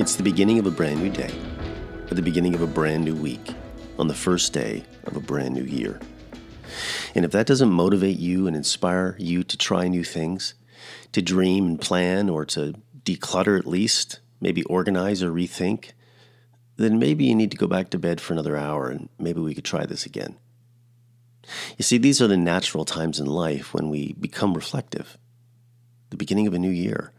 It's the beginning of a brand new day, or the beginning of a brand new week, on the first day of a brand new year. And if that doesn't motivate you and inspire you to try new things, to dream and plan, or to declutter at least, maybe organize or rethink, then maybe you need to go back to bed for another hour and maybe we could try this again. You see, these are the natural times in life when we become reflective. The beginning of a new year.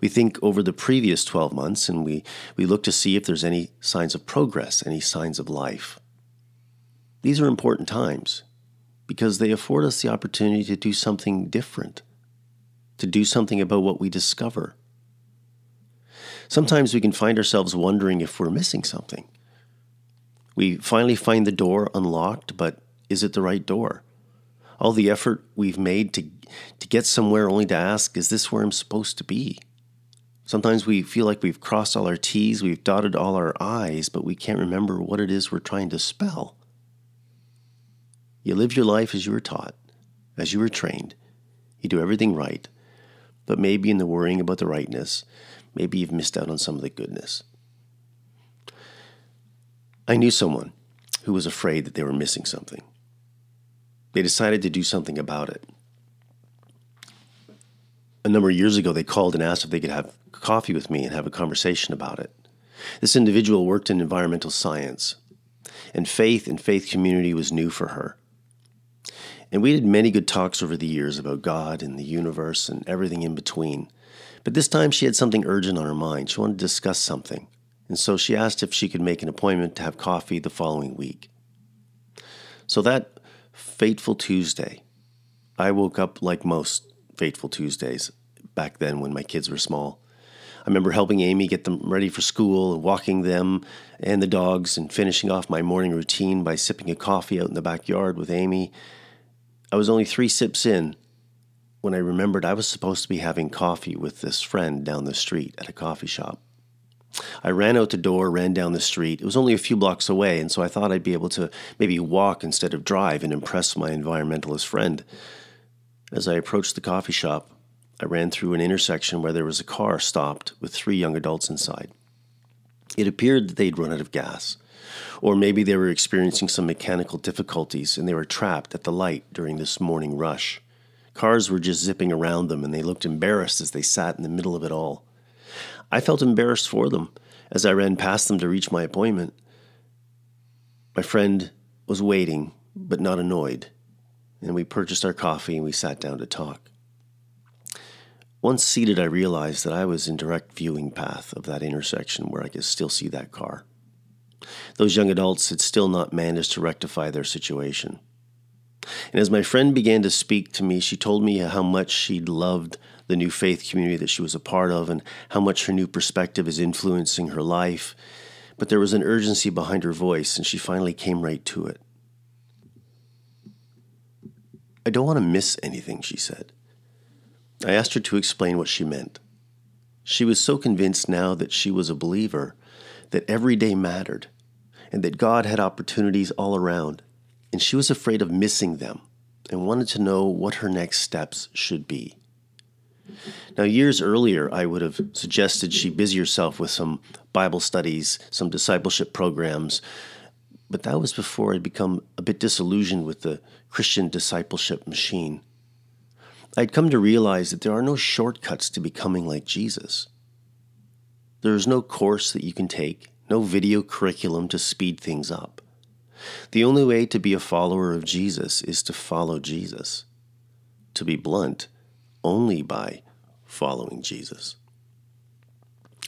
We think over the previous 12 months and we, we look to see if there's any signs of progress, any signs of life. These are important times because they afford us the opportunity to do something different, to do something about what we discover. Sometimes we can find ourselves wondering if we're missing something. We finally find the door unlocked, but is it the right door? All the effort we've made to, to get somewhere only to ask, is this where I'm supposed to be? Sometimes we feel like we've crossed all our T's, we've dotted all our I's, but we can't remember what it is we're trying to spell. You live your life as you were taught, as you were trained. You do everything right, but maybe in the worrying about the rightness, maybe you've missed out on some of the goodness. I knew someone who was afraid that they were missing something. They decided to do something about it. A number of years ago, they called and asked if they could have coffee with me and have a conversation about it. This individual worked in environmental science, and faith and faith community was new for her. And we did many good talks over the years about God and the universe and everything in between. But this time she had something urgent on her mind. She wanted to discuss something. And so she asked if she could make an appointment to have coffee the following week. So that fateful Tuesday, I woke up like most fateful Tuesdays back then when my kids were small. I remember helping Amy get them ready for school and walking them and the dogs and finishing off my morning routine by sipping a coffee out in the backyard with Amy. I was only three sips in when I remembered I was supposed to be having coffee with this friend down the street at a coffee shop. I ran out the door, ran down the street. It was only a few blocks away, and so I thought I'd be able to maybe walk instead of drive and impress my environmentalist friend. As I approached the coffee shop, I ran through an intersection where there was a car stopped with three young adults inside. It appeared that they'd run out of gas, or maybe they were experiencing some mechanical difficulties and they were trapped at the light during this morning rush. Cars were just zipping around them and they looked embarrassed as they sat in the middle of it all. I felt embarrassed for them as I ran past them to reach my appointment. My friend was waiting, but not annoyed, and we purchased our coffee and we sat down to talk. Once seated, I realized that I was in direct viewing path of that intersection where I could still see that car. Those young adults had still not managed to rectify their situation. And as my friend began to speak to me, she told me how much she'd loved the new faith community that she was a part of and how much her new perspective is influencing her life. But there was an urgency behind her voice, and she finally came right to it. I don't want to miss anything, she said. I asked her to explain what she meant. She was so convinced now that she was a believer that every day mattered and that God had opportunities all around, and she was afraid of missing them and wanted to know what her next steps should be. Now, years earlier, I would have suggested she busy herself with some Bible studies, some discipleship programs, but that was before I'd become a bit disillusioned with the Christian discipleship machine. I'd come to realize that there are no shortcuts to becoming like Jesus. There is no course that you can take, no video curriculum to speed things up. The only way to be a follower of Jesus is to follow Jesus. To be blunt, only by following Jesus.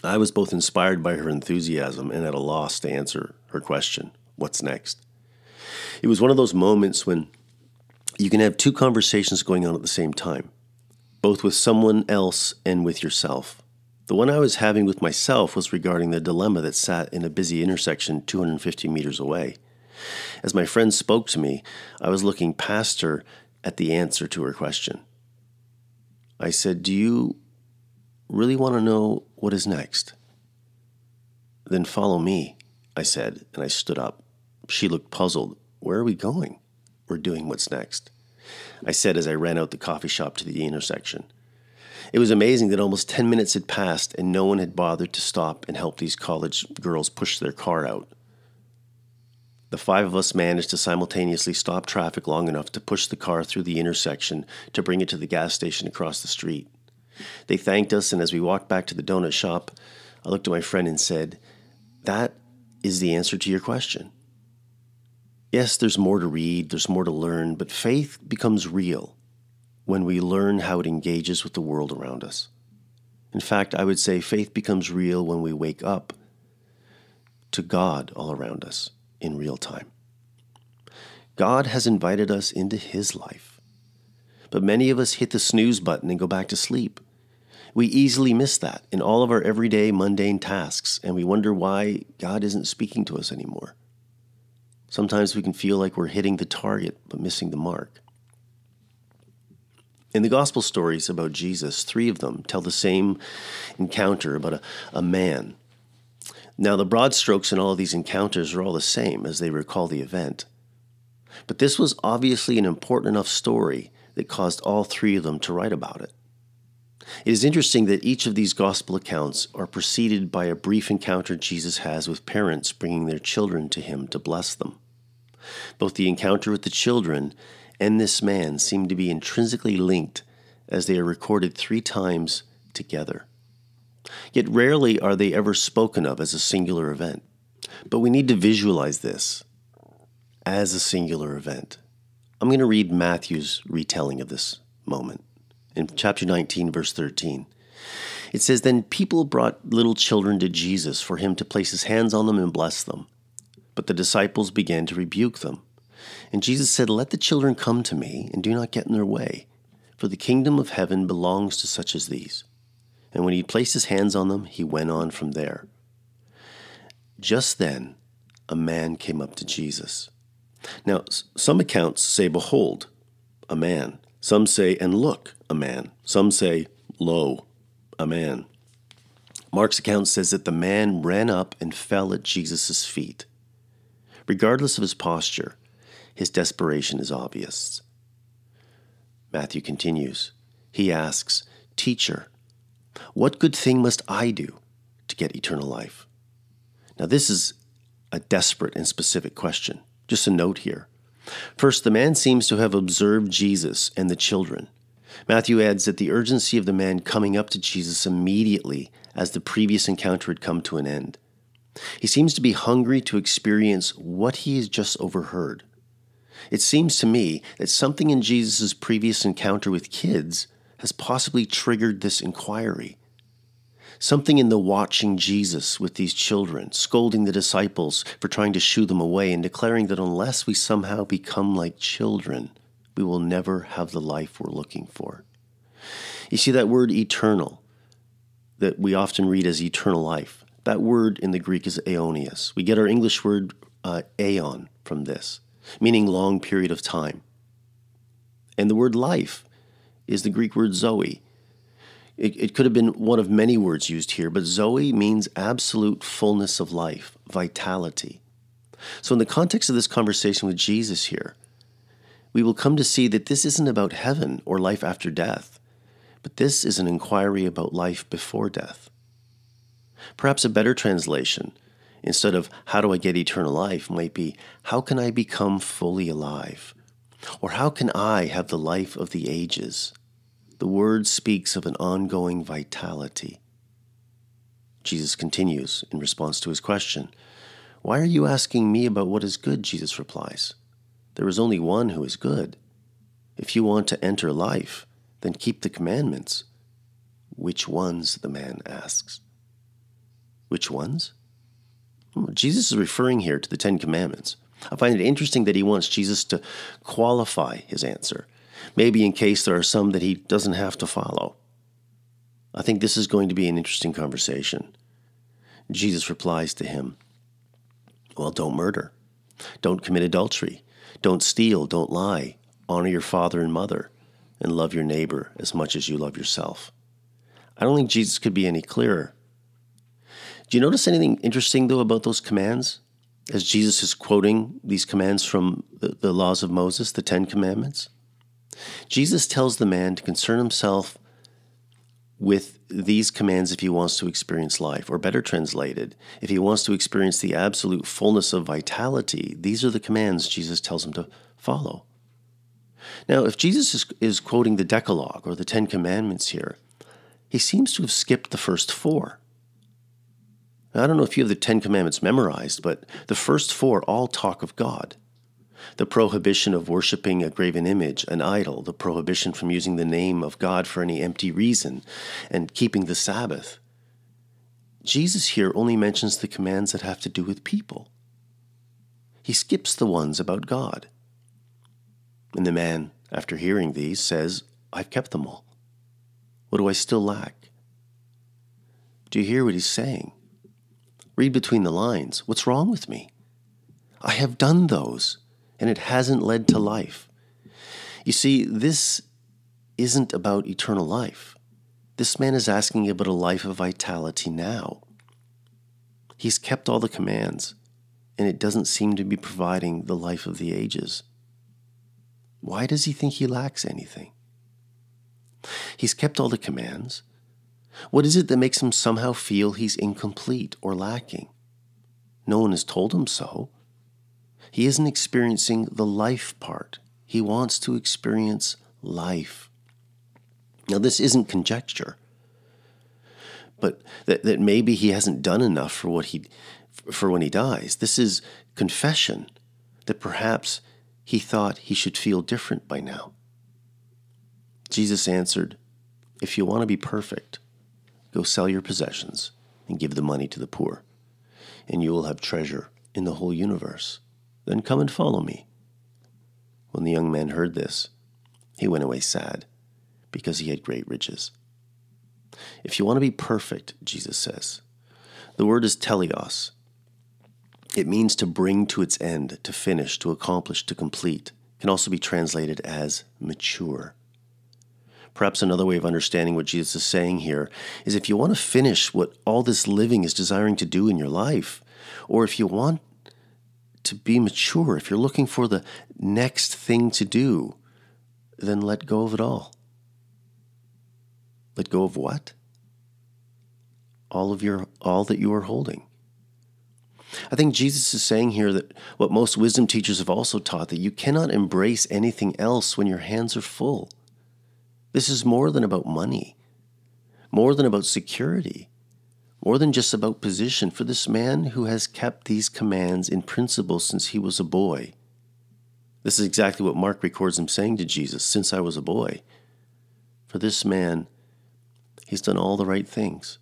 I was both inspired by her enthusiasm and at a loss to answer her question what's next? It was one of those moments when you can have two conversations going on at the same time, both with someone else and with yourself. The one I was having with myself was regarding the dilemma that sat in a busy intersection 250 meters away. As my friend spoke to me, I was looking past her at the answer to her question. I said, Do you really want to know what is next? Then follow me, I said, and I stood up. She looked puzzled. Where are we going? We're doing what's next. I said as I ran out the coffee shop to the intersection. It was amazing that almost 10 minutes had passed and no one had bothered to stop and help these college girls push their car out. The five of us managed to simultaneously stop traffic long enough to push the car through the intersection to bring it to the gas station across the street. They thanked us, and as we walked back to the donut shop, I looked at my friend and said, That is the answer to your question. Yes, there's more to read, there's more to learn, but faith becomes real when we learn how it engages with the world around us. In fact, I would say faith becomes real when we wake up to God all around us in real time. God has invited us into His life. But many of us hit the snooze button and go back to sleep. We easily miss that in all of our everyday mundane tasks, and we wonder why God isn't speaking to us anymore. Sometimes we can feel like we're hitting the target but missing the mark. In the gospel stories about Jesus, three of them tell the same encounter about a, a man. Now, the broad strokes in all of these encounters are all the same as they recall the event. But this was obviously an important enough story that caused all three of them to write about it. It is interesting that each of these gospel accounts are preceded by a brief encounter Jesus has with parents bringing their children to him to bless them. Both the encounter with the children and this man seem to be intrinsically linked as they are recorded three times together. Yet rarely are they ever spoken of as a singular event. But we need to visualize this as a singular event. I'm going to read Matthew's retelling of this moment in chapter 19, verse 13. It says, Then people brought little children to Jesus for him to place his hands on them and bless them. But the disciples began to rebuke them. And Jesus said, Let the children come to me, and do not get in their way, for the kingdom of heaven belongs to such as these. And when he placed his hands on them, he went on from there. Just then, a man came up to Jesus. Now, some accounts say, Behold, a man. Some say, And look, a man. Some say, Lo, a man. Mark's account says that the man ran up and fell at Jesus' feet. Regardless of his posture, his desperation is obvious. Matthew continues. He asks, Teacher, what good thing must I do to get eternal life? Now, this is a desperate and specific question. Just a note here. First, the man seems to have observed Jesus and the children. Matthew adds that the urgency of the man coming up to Jesus immediately as the previous encounter had come to an end. He seems to be hungry to experience what he has just overheard. It seems to me that something in Jesus' previous encounter with kids has possibly triggered this inquiry. Something in the watching Jesus with these children, scolding the disciples for trying to shoo them away, and declaring that unless we somehow become like children, we will never have the life we're looking for. You see, that word eternal, that we often read as eternal life, that word in the Greek is aeonios. We get our English word uh, aeon from this, meaning long period of time. And the word life is the Greek word zoe. It, it could have been one of many words used here, but zoe means absolute fullness of life, vitality. So, in the context of this conversation with Jesus here, we will come to see that this isn't about heaven or life after death, but this is an inquiry about life before death. Perhaps a better translation, instead of how do I get eternal life, might be how can I become fully alive? Or how can I have the life of the ages? The word speaks of an ongoing vitality. Jesus continues in response to his question Why are you asking me about what is good? Jesus replies. There is only one who is good. If you want to enter life, then keep the commandments. Which ones? the man asks. Which ones? Hmm, Jesus is referring here to the Ten Commandments. I find it interesting that he wants Jesus to qualify his answer, maybe in case there are some that he doesn't have to follow. I think this is going to be an interesting conversation. Jesus replies to him, Well, don't murder, don't commit adultery, don't steal, don't lie, honor your father and mother, and love your neighbor as much as you love yourself. I don't think Jesus could be any clearer do you notice anything interesting, though, about those commands? As Jesus is quoting these commands from the, the laws of Moses, the Ten Commandments? Jesus tells the man to concern himself with these commands if he wants to experience life. Or better translated, if he wants to experience the absolute fullness of vitality, these are the commands Jesus tells him to follow. Now, if Jesus is, is quoting the Decalogue or the Ten Commandments here, he seems to have skipped the first four. Now, I don't know if you have the Ten Commandments memorized, but the first four all talk of God the prohibition of worshiping a graven image, an idol, the prohibition from using the name of God for any empty reason, and keeping the Sabbath. Jesus here only mentions the commands that have to do with people. He skips the ones about God. And the man, after hearing these, says, I've kept them all. What do I still lack? Do you hear what he's saying? Read between the lines. What's wrong with me? I have done those and it hasn't led to life. You see, this isn't about eternal life. This man is asking about a life of vitality now. He's kept all the commands, and it doesn't seem to be providing the life of the ages. Why does he think he lacks anything? He's kept all the commands. What is it that makes him somehow feel he's incomplete or lacking? No one has told him so. He isn't experiencing the life part. He wants to experience life. Now, this isn't conjecture, but that, that maybe he hasn't done enough for what he for when he dies. This is confession that perhaps he thought he should feel different by now. Jesus answered, If you want to be perfect, go sell your possessions and give the money to the poor, and you will have treasure in the whole universe. Then come and follow me. When the young man heard this, he went away sad, because he had great riches. If you want to be perfect, Jesus says, the word is teleos. It means to bring to its end, to finish, to accomplish, to complete. It can also be translated as mature. Perhaps another way of understanding what Jesus is saying here is if you want to finish what all this living is desiring to do in your life, or if you want to be mature, if you're looking for the next thing to do, then let go of it all. Let go of what? All of your all that you are holding. I think Jesus is saying here that what most wisdom teachers have also taught that you cannot embrace anything else when your hands are full. This is more than about money, more than about security more than just about position, for this man who has kept these commands in principle since he was a boy. This is exactly what Mark records him saying to Jesus since I was a boy. For this man, he's done all the right things.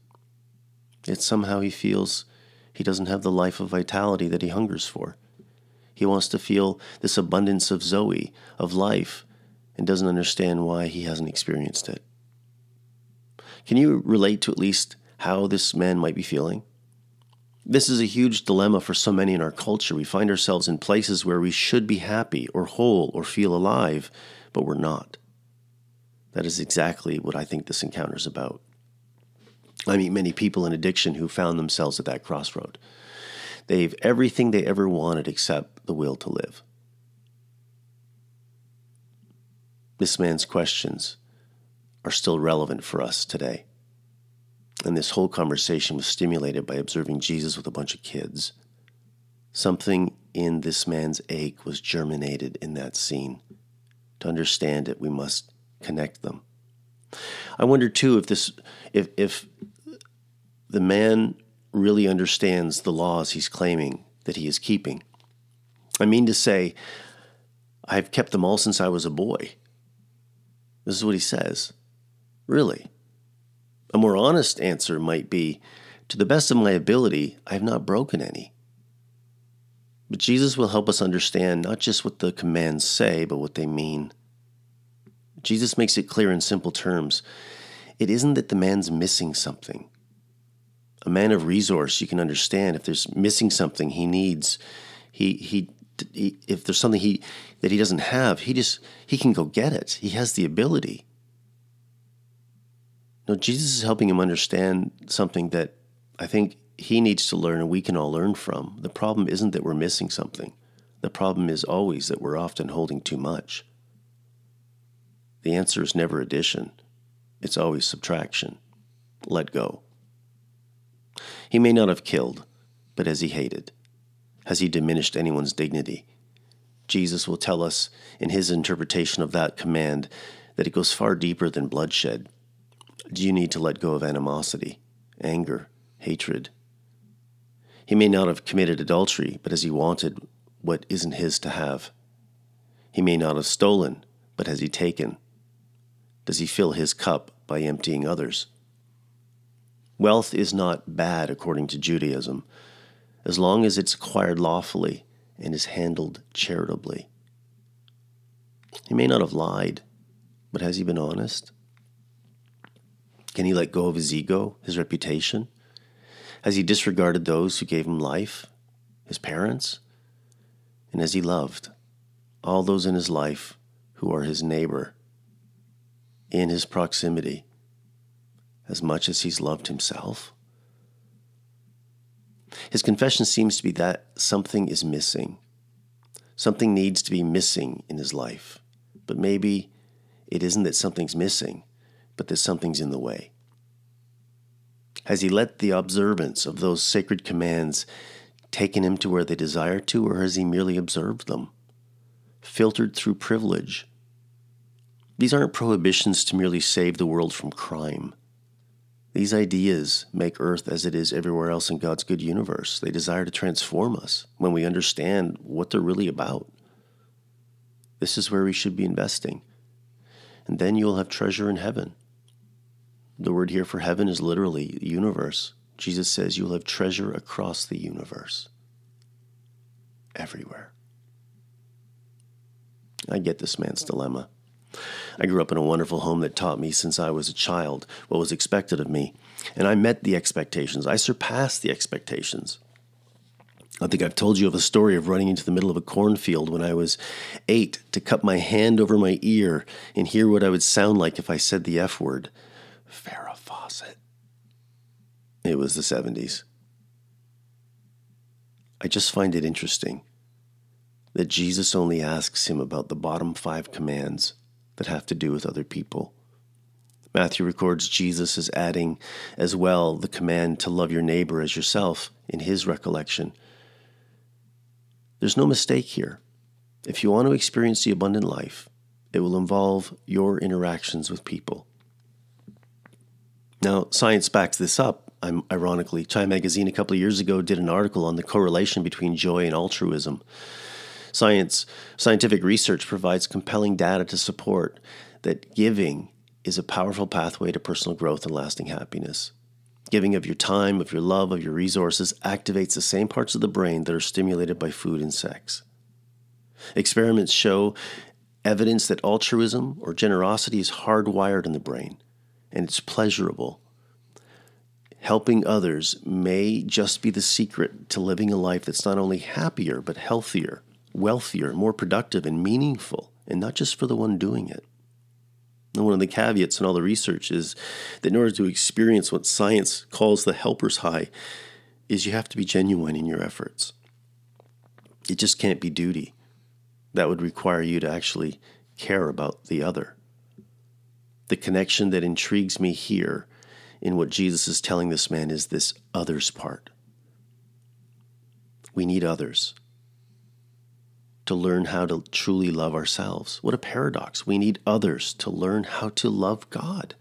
Yet somehow he feels he doesn't have the life of vitality that he hungers for. He wants to feel this abundance of Zoe, of life, and doesn't understand why he hasn't experienced it. Can you relate to at least how this man might be feeling? This is a huge dilemma for so many in our culture. We find ourselves in places where we should be happy or whole or feel alive, but we're not. That is exactly what I think this encounter is about. I meet many people in addiction who found themselves at that crossroad. They've everything they ever wanted except the will to live. This man's questions are still relevant for us today. And this whole conversation was stimulated by observing Jesus with a bunch of kids. Something in this man's ache was germinated in that scene. To understand it, we must connect them. I wonder too if this if if the man really understands the laws he's claiming that he is keeping. I mean to say, I've kept them all since I was a boy. This is what he says. Really? A more honest answer might be To the best of my ability, I have not broken any. But Jesus will help us understand not just what the commands say, but what they mean. Jesus makes it clear in simple terms. It isn't that the man's missing something. A man of resource, you can understand if there's missing something he needs, he, he, he if there's something he that he doesn't have, he just he can go get it. He has the ability. No, Jesus is helping him understand something that I think he needs to learn and we can all learn from. The problem isn't that we're missing something, the problem is always that we're often holding too much. The answer is never addition, it's always subtraction. let go. He may not have killed, but has he hated? Has he diminished anyone's dignity? Jesus will tell us in his interpretation of that command that it goes far deeper than bloodshed. Do you need to let go of animosity, anger, hatred? He may not have committed adultery, but has he wanted what isn't his to have? He may not have stolen, but has he taken? Does he fill his cup by emptying others? Wealth is not bad according to Judaism, as long as it's acquired lawfully and is handled charitably. He may not have lied, but has he been honest? Can he let go of his ego, his reputation? Has he disregarded those who gave him life, his parents? And has he loved all those in his life who are his neighbor, in his proximity, as much as he's loved himself? His confession seems to be that something is missing. Something needs to be missing in his life. But maybe it isn't that something's missing, but that something's in the way. Has he let the observance of those sacred commands taken him to where they desire to, or has he merely observed them, filtered through privilege? These aren't prohibitions to merely save the world from crime. These ideas make Earth as it is everywhere else in God's good universe. They desire to transform us when we understand what they're really about. This is where we should be investing. And then you'll have treasure in heaven. The word here for heaven is literally universe. Jesus says you'll have treasure across the universe, everywhere. I get this man's dilemma. I grew up in a wonderful home that taught me since I was a child what was expected of me, and I met the expectations. I surpassed the expectations. I think I've told you of a story of running into the middle of a cornfield when I was eight to cup my hand over my ear and hear what I would sound like if I said the F word Farrah Fawcett. It was the 70s. I just find it interesting that Jesus only asks him about the bottom five commands that have to do with other people. Matthew records Jesus as adding as well the command to love your neighbor as yourself in his recollection. There's no mistake here. If you want to experience the abundant life, it will involve your interactions with people. Now, science backs this up. I'm, ironically, Time magazine a couple of years ago did an article on the correlation between joy and altruism. Science, scientific research provides compelling data to support that giving is a powerful pathway to personal growth and lasting happiness. Giving of your time, of your love, of your resources activates the same parts of the brain that are stimulated by food and sex. Experiments show evidence that altruism or generosity is hardwired in the brain and it's pleasurable. Helping others may just be the secret to living a life that's not only happier, but healthier, wealthier, more productive, and meaningful, and not just for the one doing it. And one of the caveats in all the research is that in order to experience what science calls the helper's high, is you have to be genuine in your efforts. It just can't be duty. That would require you to actually care about the other. The connection that intrigues me here in what Jesus is telling this man is this others part. We need others to learn how to truly love ourselves. What a paradox. We need others to learn how to love God.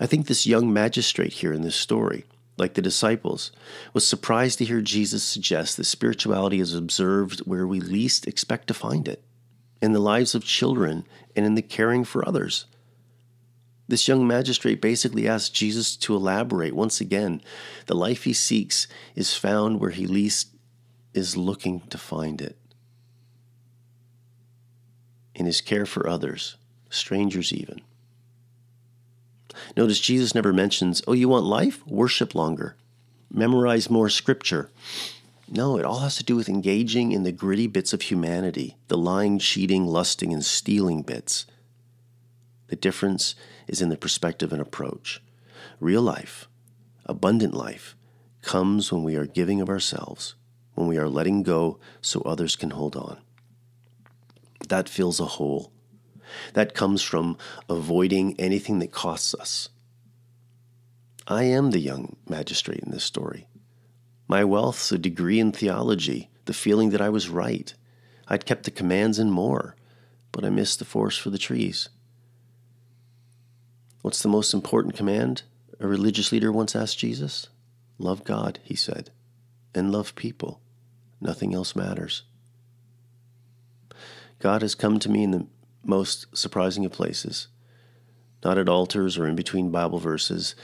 I think this young magistrate here in this story, like the disciples, was surprised to hear Jesus suggest that spirituality is observed where we least expect to find it in the lives of children and in the caring for others. This young magistrate basically asks Jesus to elaborate once again. The life he seeks is found where he least is looking to find it in his care for others, strangers even. Notice Jesus never mentions, oh, you want life? Worship longer, memorize more scripture. No, it all has to do with engaging in the gritty bits of humanity, the lying, cheating, lusting, and stealing bits. The difference is in the perspective and approach. Real life, abundant life, comes when we are giving of ourselves, when we are letting go so others can hold on that fills a hole. That comes from avoiding anything that costs us. I am the young magistrate in this story. My wealth's a degree in theology, the feeling that I was right. I'd kept the commands and more, but I missed the forest for the trees. What's the most important command? A religious leader once asked Jesus. Love God, he said, and love people. Nothing else matters. God has come to me in the most surprising of places, not at altars or in between Bible verses,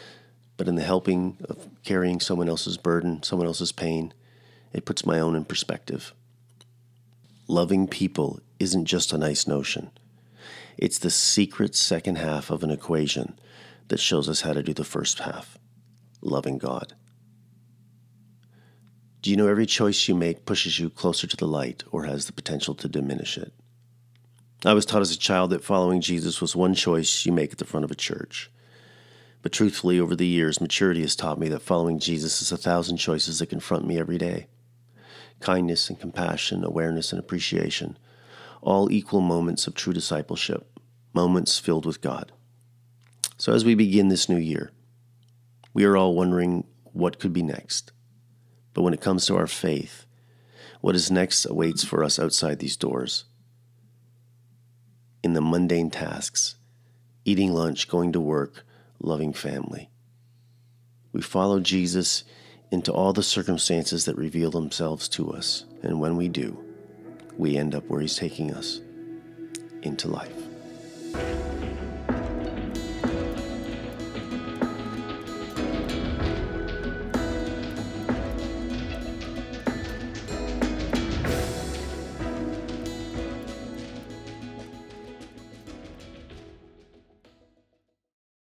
but in the helping of carrying someone else's burden, someone else's pain. It puts my own in perspective. Loving people isn't just a nice notion. It's the secret second half of an equation that shows us how to do the first half loving God. Do you know every choice you make pushes you closer to the light or has the potential to diminish it? I was taught as a child that following Jesus was one choice you make at the front of a church. But truthfully, over the years, maturity has taught me that following Jesus is a thousand choices that confront me every day. Kindness and compassion, awareness and appreciation, all equal moments of true discipleship, moments filled with God. So, as we begin this new year, we are all wondering what could be next. But when it comes to our faith, what is next awaits for us outside these doors. In the mundane tasks, eating lunch, going to work, loving family. We follow Jesus into all the circumstances that reveal themselves to us, and when we do, we end up where He's taking us into life.